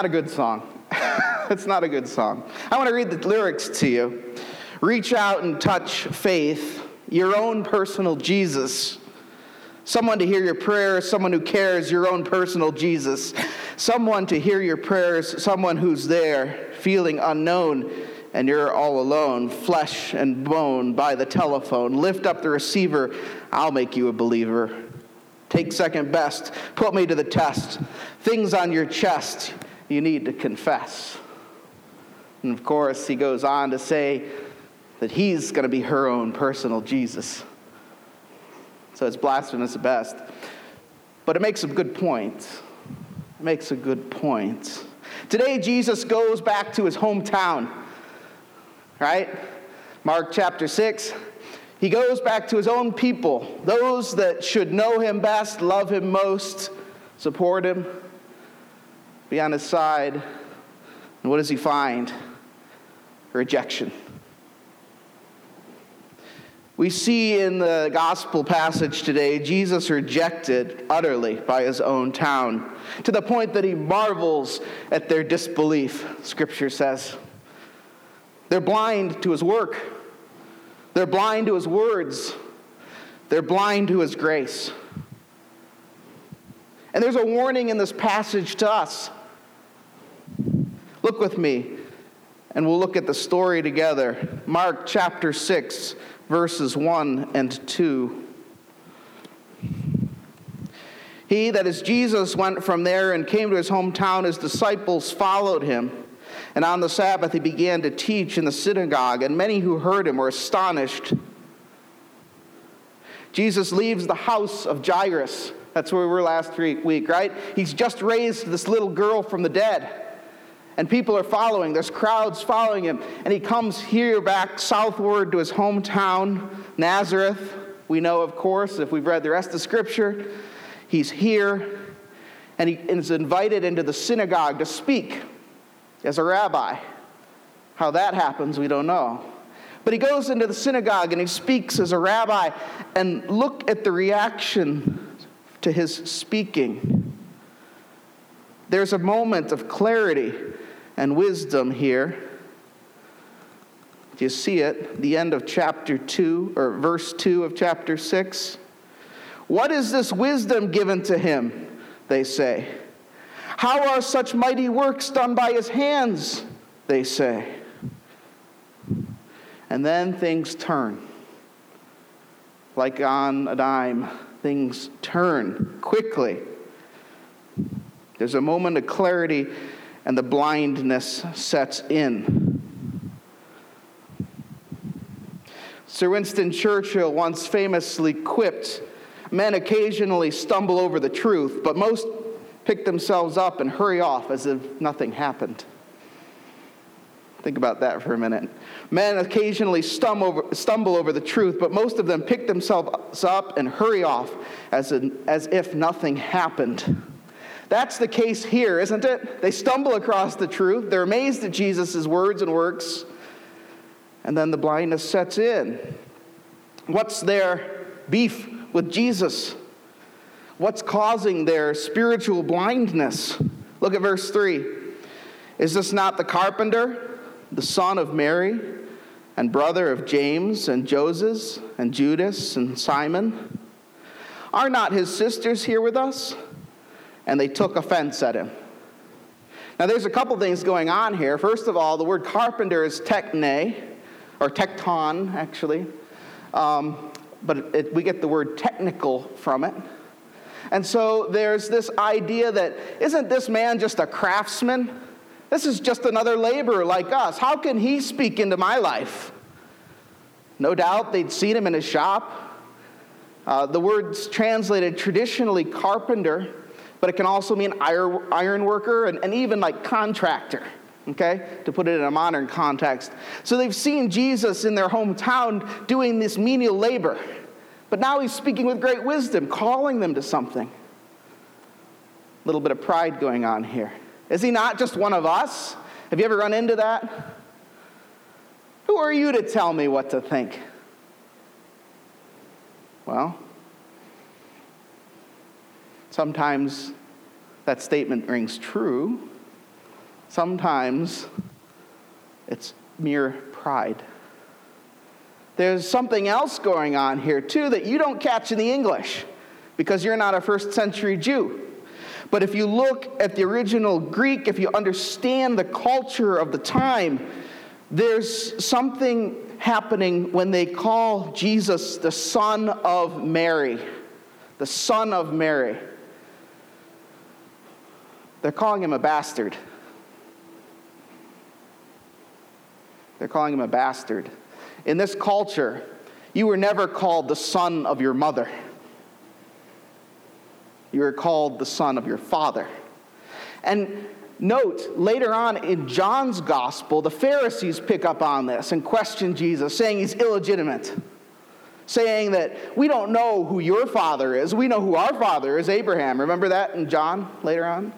Not a good song. it's not a good song. I want to read the lyrics to you. Reach out and touch faith, your own personal Jesus. Someone to hear your prayers, someone who cares, your own personal Jesus. Someone to hear your prayers, someone who's there, feeling unknown, and you're all alone, flesh and bone by the telephone. Lift up the receiver, I'll make you a believer. Take second best, put me to the test. Things on your chest you need to confess. And of course, he goes on to say that he's going to be her own personal Jesus. So it's blasphemous at best. But it makes a good point. It makes a good point. Today, Jesus goes back to his hometown, right? Mark chapter 6. He goes back to his own people, those that should know him best, love him most, support him, be on his side. And what does he find? Rejection. We see in the gospel passage today Jesus rejected utterly by his own town to the point that he marvels at their disbelief, scripture says. They're blind to his work, they're blind to his words, they're blind to his grace. And there's a warning in this passage to us. Look with me, and we'll look at the story together. Mark chapter 6 verses 1 and 2. He, that is Jesus, went from there and came to his hometown. His disciples followed him. And on the Sabbath he began to teach in the synagogue, and many who heard him were astonished. Jesus leaves the house of Jairus. That's where we were last week, right? He's just raised this little girl from the dead and people are following. There's crowds following him. And he comes here back southward to his hometown, Nazareth. We know, of course, if we've read the rest of Scripture, he's here and he is invited into the synagogue to speak as a rabbi. How that happens, we don't know. But he goes into the synagogue and he speaks as a rabbi, and look at the reaction to his speaking. There's a moment of clarity and wisdom here. Do you see it? The end of chapter 2, or verse 2 of chapter 6. What is this wisdom given to him? They say. How are such mighty works done by his hands? They say. And then things turn. Like on a dime, things turn quickly. There's a moment of clarity and the blindness sets in. Sir Winston Churchill once famously quipped Men occasionally stumble over the truth, but most pick themselves up and hurry off as if nothing happened. Think about that for a minute. Men occasionally stumble over, stumble over the truth, but most of them pick themselves up and hurry off as, in, as if nothing happened. That's the case here, isn't it? They stumble across the truth, they're amazed at Jesus' words and works, and then the blindness sets in. What's their beef with Jesus? What's causing their spiritual blindness? Look at verse 3. Is this not the carpenter, the son of Mary, and brother of James and Joses and Judas and Simon? Are not his sisters here with us? And they took offense at him. Now, there's a couple things going on here. First of all, the word carpenter is tekne, or tekton, actually. Um, but it, we get the word technical from it. And so there's this idea that isn't this man just a craftsman? This is just another laborer like us. How can he speak into my life? No doubt they'd seen him in his shop. Uh, the word's translated traditionally carpenter but it can also mean iron worker and, and even like contractor okay, to put it in a modern context. So they've seen Jesus in their hometown doing this menial labor, but now he's speaking with great wisdom, calling them to something. A little bit of pride going on here. Is he not just one of us? Have you ever run into that? Who are you to tell me what to think? Well, Sometimes that statement rings true, sometimes it's mere pride. There's something else going on here, too, that you don't catch in the English because you're not a first century Jew. But if you look at the original Greek, if you understand the culture of the time, there's something happening when they call Jesus the Son of Mary. The Son of Mary. They're calling him a bastard. They're calling him a bastard. In this culture, you were never called the son of your mother. You were called the son of your father. And note, later on in John's gospel, the Pharisees pick up on this and question Jesus, saying he's illegitimate, saying that we don't know who your father is. We know who our father is, Abraham. Remember that in John later on?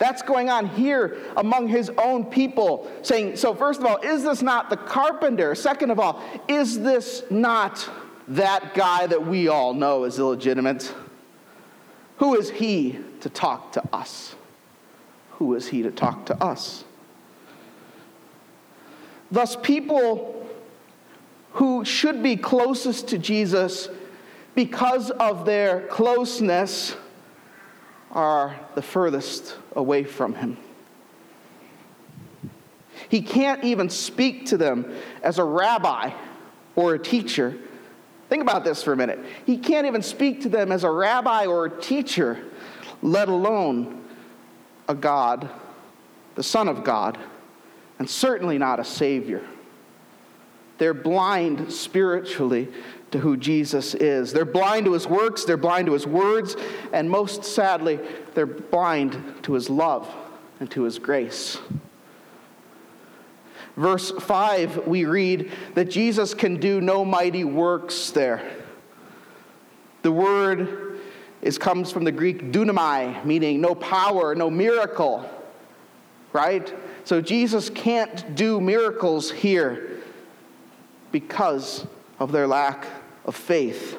That's going on here among his own people, saying, So, first of all, is this not the carpenter? Second of all, is this not that guy that we all know is illegitimate? Who is he to talk to us? Who is he to talk to us? Thus, people who should be closest to Jesus because of their closeness are the furthest away from him. He can't even speak to them as a rabbi or a teacher. Think about this for a minute. He can't even speak to them as a rabbi or a teacher, let alone a God, the Son of God, and certainly not a Savior. They're blind spiritually to who Jesus is. They're blind to his works, they're blind to his words, and most sadly, they're blind to his love and to his grace. Verse 5, we read that Jesus can do no mighty works there. The word is, comes from the Greek dunamai, meaning no power, no miracle, right? So Jesus can't do miracles here because of their lack of faith.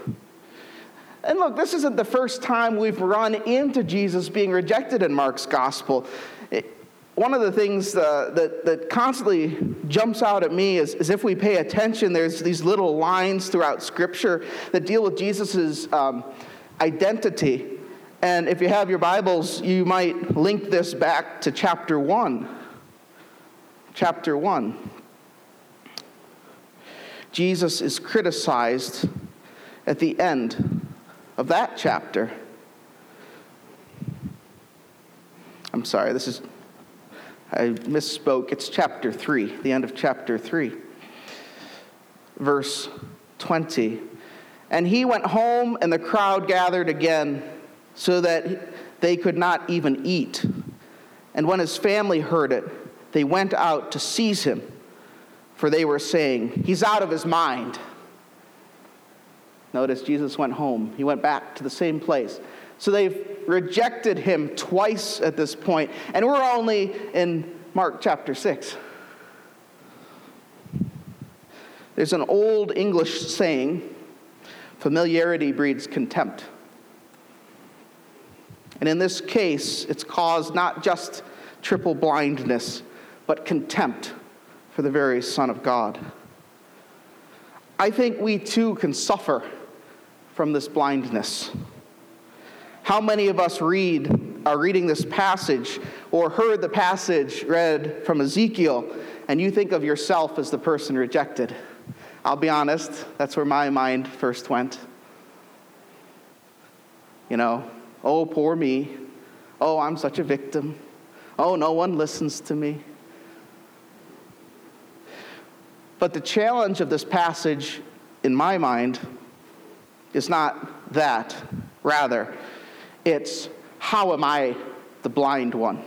And look, this isn't the first time we've run into Jesus being rejected in Mark's gospel. One of the things uh, that, that constantly jumps out at me is, is, if we pay attention, there's these little lines throughout Scripture that deal with Jesus' um, identity. And if you have your Bibles, you might link this back to chapter 1. Chapter 1. Jesus is criticized at the end of that chapter. I'm sorry, this is, I misspoke. It's chapter 3, the end of chapter 3, verse 20. And he went home, and the crowd gathered again, so that they could not even eat. And when his family heard it, they went out to seize him for they were saying, He's out of his mind. Notice Jesus went home, he went back to the same place. So they've rejected him twice at this point, and we're only in Mark chapter 6. There's an old English saying familiarity breeds contempt. And in this case, it's caused not just triple blindness, but contempt for the very Son of God. I think we too can suffer from this blindness. How many of us read, are reading this passage or heard the passage read from Ezekiel, and you think of yourself as the person rejected? I'll be honest, that's where my mind first went. You know, oh, poor me. Oh, I'm such a victim. Oh, no one listens to me. But the challenge of this passage, in my mind, is not that. Rather, it's how am I the blind one?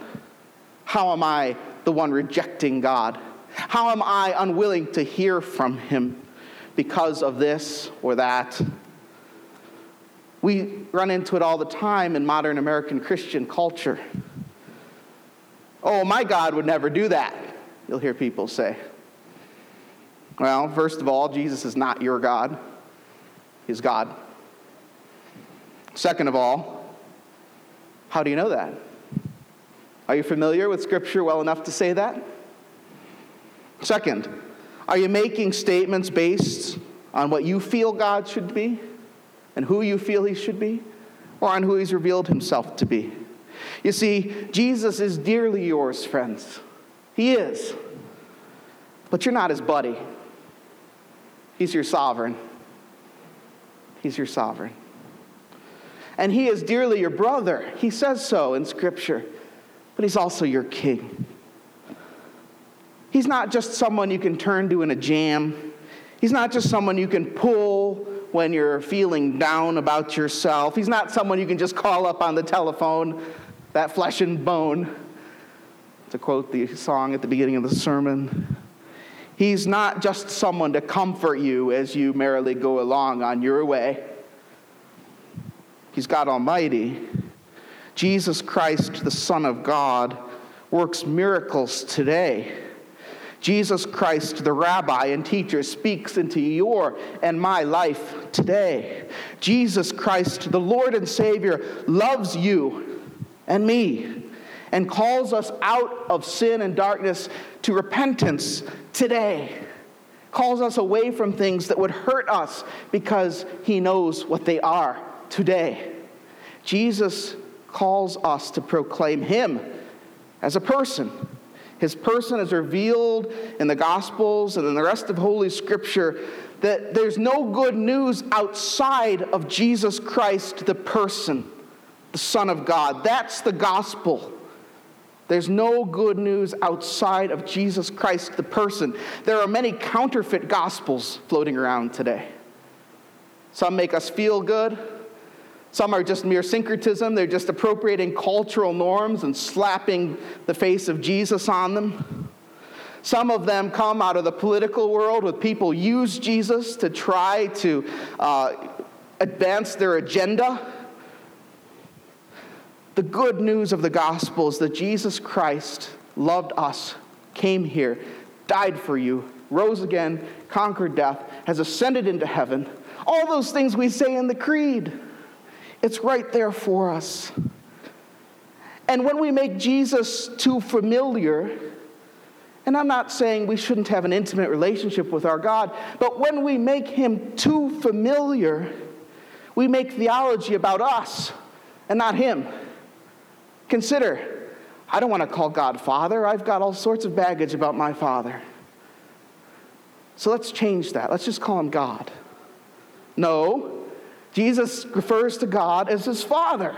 How am I the one rejecting God? How am I unwilling to hear from Him because of this or that? We run into it all the time in modern American Christian culture. Oh, my God would never do that, you'll hear people say. Well, first of all, Jesus is not your God, He's God. Second of all, how do you know that? Are you familiar with Scripture well enough to say that? Second, are you making statements based on what you feel God should be and who you feel He should be, or on who He's revealed Himself to be? You see, Jesus is dearly yours, friends. He is. But you're not His buddy, He's your sovereign. He's your sovereign. And He is dearly your brother. He says so in Scripture. But He's also your king. He's not just someone you can turn to in a jam. He's not just someone you can pull when you're feeling down about yourself. He's not someone you can just call up on the telephone, that flesh and bone, to quote the song at the beginning of the sermon. He's not just someone to comfort you as you merrily go along on your way. He's God Almighty. Jesus Christ, the Son of God, works miracles today. Jesus Christ, the rabbi and teacher, speaks into your and my life today. Jesus Christ, the Lord and Savior, loves you and me and calls us out of sin and darkness to repentance today. Calls us away from things that would hurt us because he knows what they are today. Jesus calls us to proclaim him as a person his person is revealed in the Gospels and in the rest of Holy Scripture that there's no good news outside of Jesus Christ, the person, the Son of God. That's the gospel. There's no good news outside of Jesus Christ, the person. There are many counterfeit gospels floating around today. Some make us feel good, some are just mere syncretism, they're just appropriating cultural norms and slapping the face of Jesus on them. Some of them come out of the political world with people use Jesus to try to uh, advance their agenda. The good news of the gospel is that Jesus Christ loved us, came here, died for you, rose again, conquered death, has ascended into heaven. All those things we say in the creed. It's right there for us. And when we make Jesus too familiar, and I'm not saying we shouldn't have an intimate relationship with our God, but when we make him too familiar, we make theology about us and not him. Consider, I don't want to call God Father. I've got all sorts of baggage about my Father. So let's change that. Let's just call him God. No, Jesus refers to God as his Father.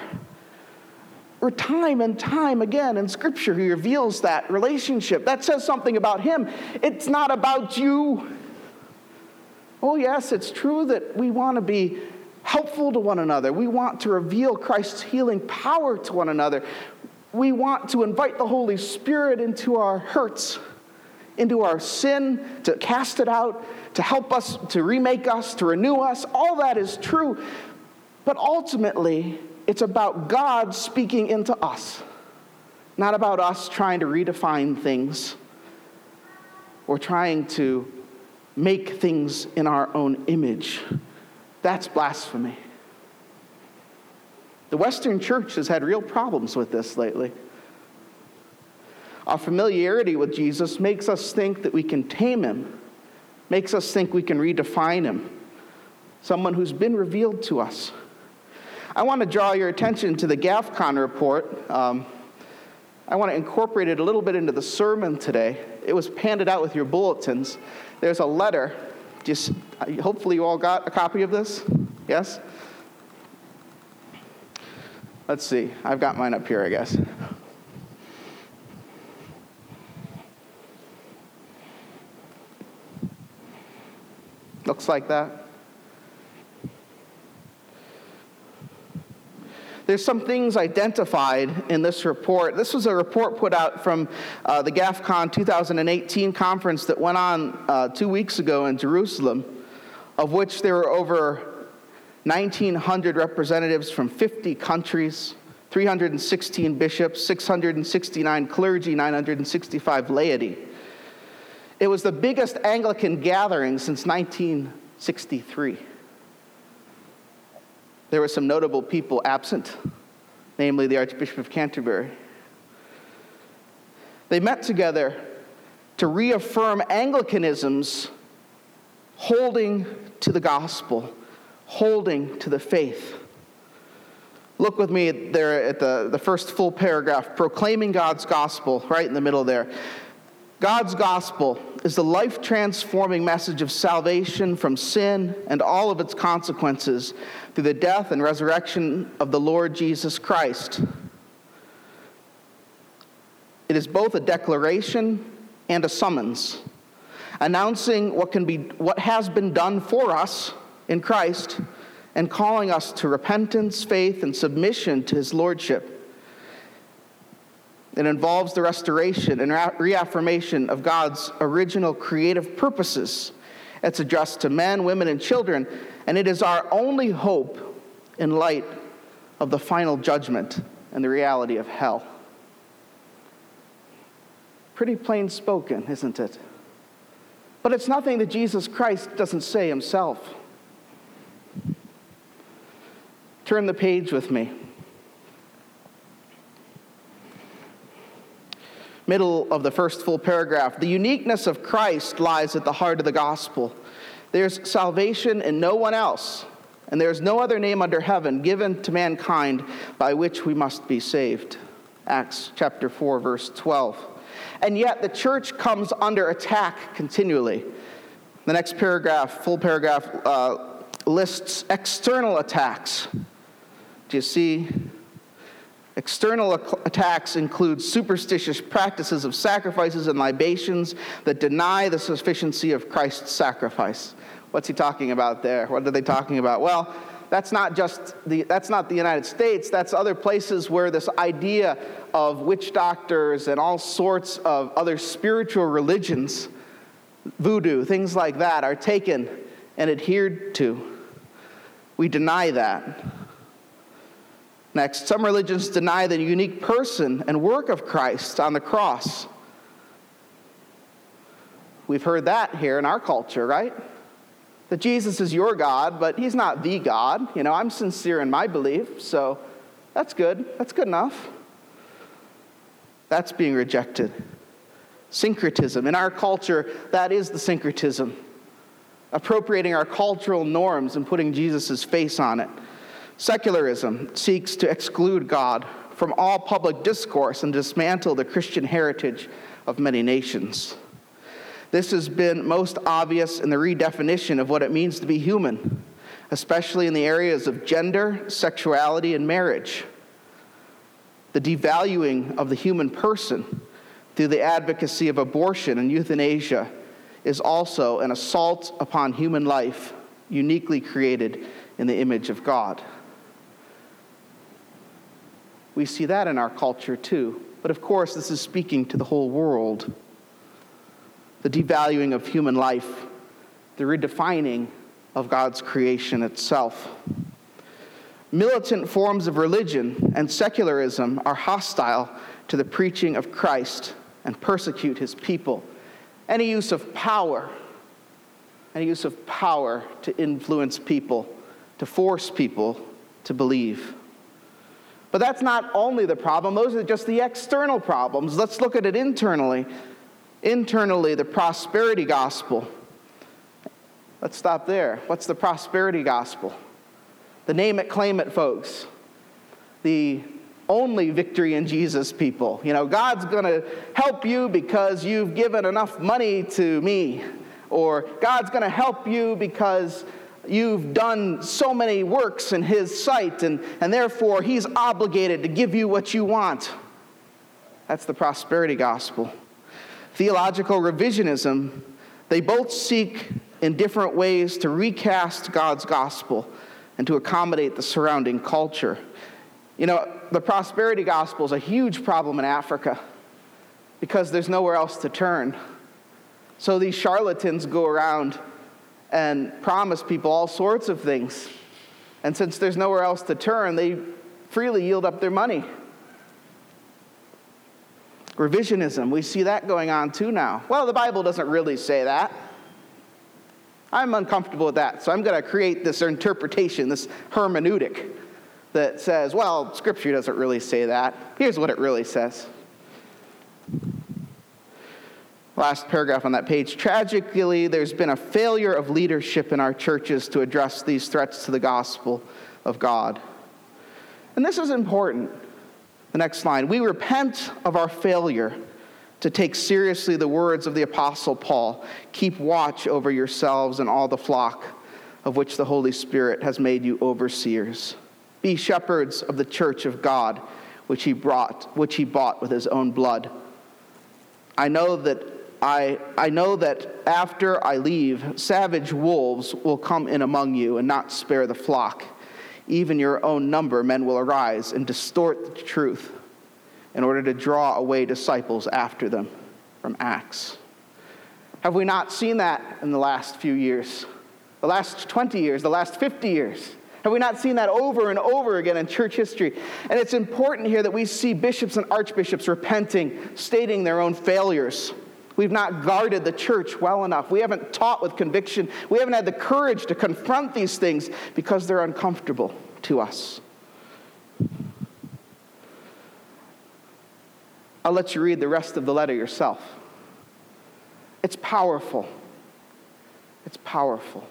Or time and time again in Scripture, he reveals that relationship. That says something about him. It's not about you. Oh, yes, it's true that we want to be helpful to one another. We want to reveal Christ's healing power to one another. We want to invite the Holy Spirit into our hurts, into our sin, to cast it out, to help us, to remake us, to renew us. All that is true. But ultimately, it's about God speaking into us, not about us trying to redefine things or trying to make things in our own image. That's blasphemy. The Western church has had real problems with this lately. Our familiarity with Jesus makes us think that we can tame him makes us think we can redefine him, someone who's been revealed to us. I want to draw your attention to the GAFCON report. Um, I want to incorporate it a little bit into the sermon today. It was handed out with your bulletins. There's a letter. Just uh, hopefully you all got a copy of this. Yes. Let's see. I've got mine up here, I guess. Looks like that. There's some things identified in this report. This was a report put out from uh, the GAFCON 2018 conference that went on uh, two weeks ago in Jerusalem, of which there were over 1,900 representatives from 50 countries, 316 bishops, 669 clergy, 965 laity. It was the biggest Anglican gathering since 1963. There were some notable people absent, namely the Archbishop of Canterbury. They met together to reaffirm Anglicanism's holding to the gospel, holding to the faith. Look with me there at the, the first full paragraph, proclaiming God's gospel, right in the middle there. God's gospel is the life transforming message of salvation from sin and all of its consequences through the death and resurrection of the Lord Jesus Christ. It is both a declaration and a summons, announcing what, can be, what has been done for us in Christ and calling us to repentance, faith, and submission to his lordship. It involves the restoration and reaffirmation of God's original creative purposes. It's addressed to men, women, and children, and it is our only hope in light of the final judgment and the reality of hell. Pretty plain spoken, isn't it? But it's nothing that Jesus Christ doesn't say himself. Turn the page with me. Middle of the first full paragraph. The uniqueness of Christ lies at the heart of the gospel. There's salvation in no one else, and there is no other name under heaven given to mankind by which we must be saved. Acts chapter 4, verse 12. And yet the church comes under attack continually. The next paragraph, full paragraph, uh, lists external attacks. Do you see? External attacks include superstitious practices of sacrifices and libations that deny the sufficiency of Christ's sacrifice. What's he talking about there? What are they talking about? Well, that's not just the, that's not the United States, that's other places where this idea of witch doctors and all sorts of other spiritual religions, voodoo, things like that, are taken and adhered to. We deny that. Next, some religions deny the unique person and work of Christ on the cross. We've heard that here in our culture, right? That Jesus is your God, but he's not the God. You know, I'm sincere in my belief, so that's good. That's good enough. That's being rejected. Syncretism. In our culture, that is the syncretism. Appropriating our cultural norms and putting Jesus' face on it. Secularism seeks to exclude God from all public discourse and dismantle the Christian heritage of many nations. This has been most obvious in the redefinition of what it means to be human, especially in the areas of gender, sexuality, and marriage. The devaluing of the human person through the advocacy of abortion and euthanasia is also an assault upon human life uniquely created in the image of God. We see that in our culture too. But of course, this is speaking to the whole world. The devaluing of human life, the redefining of God's creation itself. Militant forms of religion and secularism are hostile to the preaching of Christ and persecute his people. Any use of power, any use of power to influence people, to force people to believe. But that's not only the problem, those are just the external problems. Let's look at it internally. Internally, the prosperity gospel. Let's stop there. What's the prosperity gospel? The name it, claim it, folks. The only victory in Jesus people. You know, God's going to help you because you've given enough money to me. Or God's going to help you because you've done so many works in his sight, and, and therefore he's obligated to give you what you want. That's the prosperity gospel. Theological revisionism, they both seek in different ways to recast God's gospel and to accommodate the surrounding culture. You know, the prosperity gospel is a huge problem in Africa because there's nowhere else to turn. So these charlatans go around and promise people all sorts of things. And since there's nowhere else to turn, they freely yield up their money. Revisionism, we see that going on too now. Well, the Bible doesn't really say that. I'm uncomfortable with that, so I'm going to create this interpretation, this hermeneutic that says, well, Scripture doesn't really say that. Here's what it really says Last paragraph on that page. Tragically, there's been a failure of leadership in our churches to address these threats to the gospel of God. And this is important. The next line We repent of our failure to take seriously the words of the Apostle Paul keep watch over yourselves and all the flock of which the Holy Spirit has made you overseers. Be shepherds of the church of God, which he, brought, which he bought with his own blood. I know that I, I know that after I leave, savage wolves will come in among you and not spare the flock. Even your own number, men will arise and distort the truth in order to draw away disciples after them from Acts. Have we not seen that in the last few years? The last 20 years, the last 50 years? Have we not seen that over and over again in church history? And it's important here that we see bishops and archbishops repenting, stating their own failures. We've not guarded the church well enough. We haven't taught with conviction. We haven't had the courage to confront these things because they're uncomfortable to us. I'll let you read the rest of the letter yourself. It's powerful. It's powerful.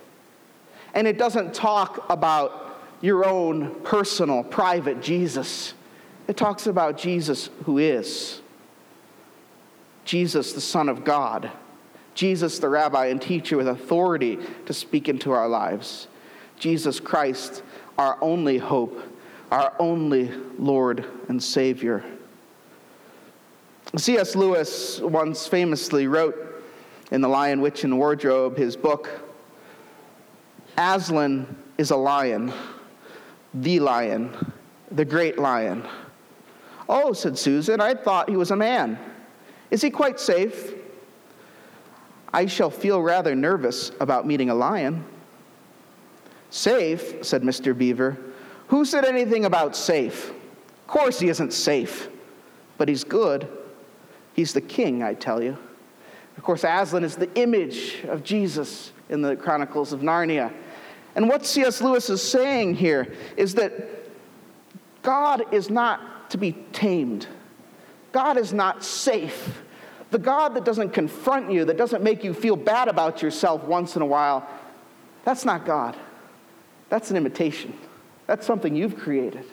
And it doesn't talk about your own personal, private Jesus. It talks about Jesus who is. Jesus, the Son of God, Jesus, the rabbi and teacher with authority to speak into our lives, Jesus Christ, our only hope, our only Lord and Savior. C.S. Lewis once famously wrote in The Lion, Witch, and Wardrobe, his book, Aslan is a lion, the lion, the great lion. Oh, said Susan, I thought he was a man. Is he quite safe? I shall feel rather nervous about meeting a lion. Safe, said Mr. Beaver. Who said anything about safe? Of course he isn't safe, but he's good. He's the king, I tell you. Of course, Aslan is the image of Jesus in the Chronicles of Narnia. And what C.S. Lewis is saying here is that God is not to be tamed. God is not safe. The God that doesn't confront you, that doesn't make you feel bad about yourself once in a while, that's not God. That's an imitation. That's something you've created.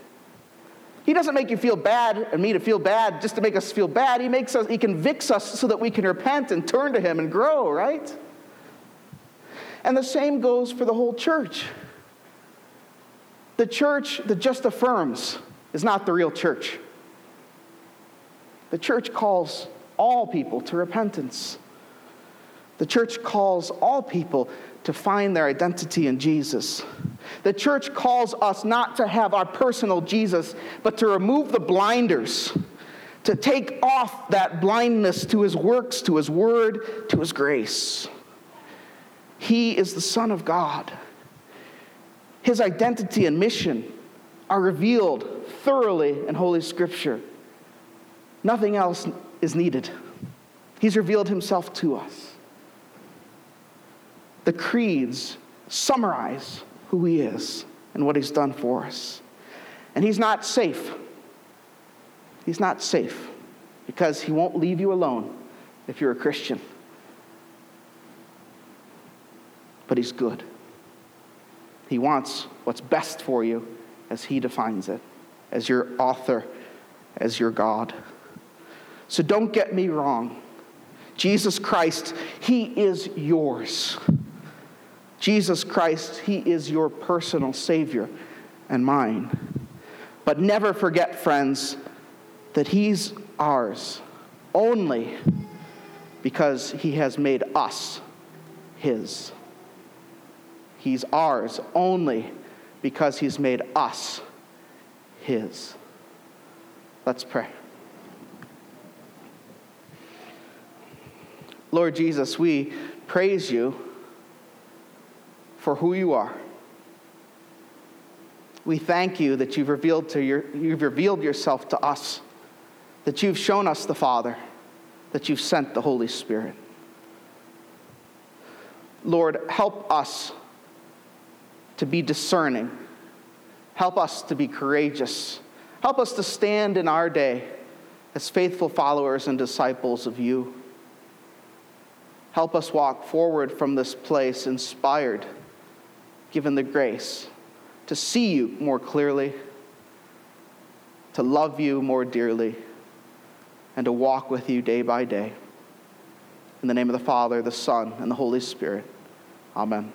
He doesn't make you feel bad and me to feel bad just to make us feel bad. He makes us, he convicts us so that we can repent and turn to him and grow, right? And the same goes for the whole church. The church that just affirms is not the real church. The church calls all people to repentance. The church calls all people to find their identity in Jesus. The church calls us not to have our personal Jesus, but to remove the blinders, to take off that blindness to his works, to his word, to his grace. He is the Son of God. His identity and mission are revealed thoroughly in Holy Scripture. Nothing else is needed. He's revealed himself to us. The creeds summarize who he is and what he's done for us. And he's not safe. He's not safe because he won't leave you alone if you're a Christian. But he's good. He wants what's best for you as he defines it, as your author, as your God. So don't get me wrong. Jesus Christ, He is yours. Jesus Christ, He is your personal Savior and mine. But never forget, friends, that He's ours only because He has made us His. He's ours only because He's made us His. Let's pray. Lord Jesus, we praise you for who you are. We thank you that you've revealed, to your, you've revealed yourself to us, that you've shown us the Father, that you've sent the Holy Spirit. Lord, help us to be discerning. Help us to be courageous. Help us to stand in our day as faithful followers and disciples of you. Help us walk forward from this place inspired, given the grace to see you more clearly, to love you more dearly, and to walk with you day by day. In the name of the Father, the Son, and the Holy Spirit. Amen.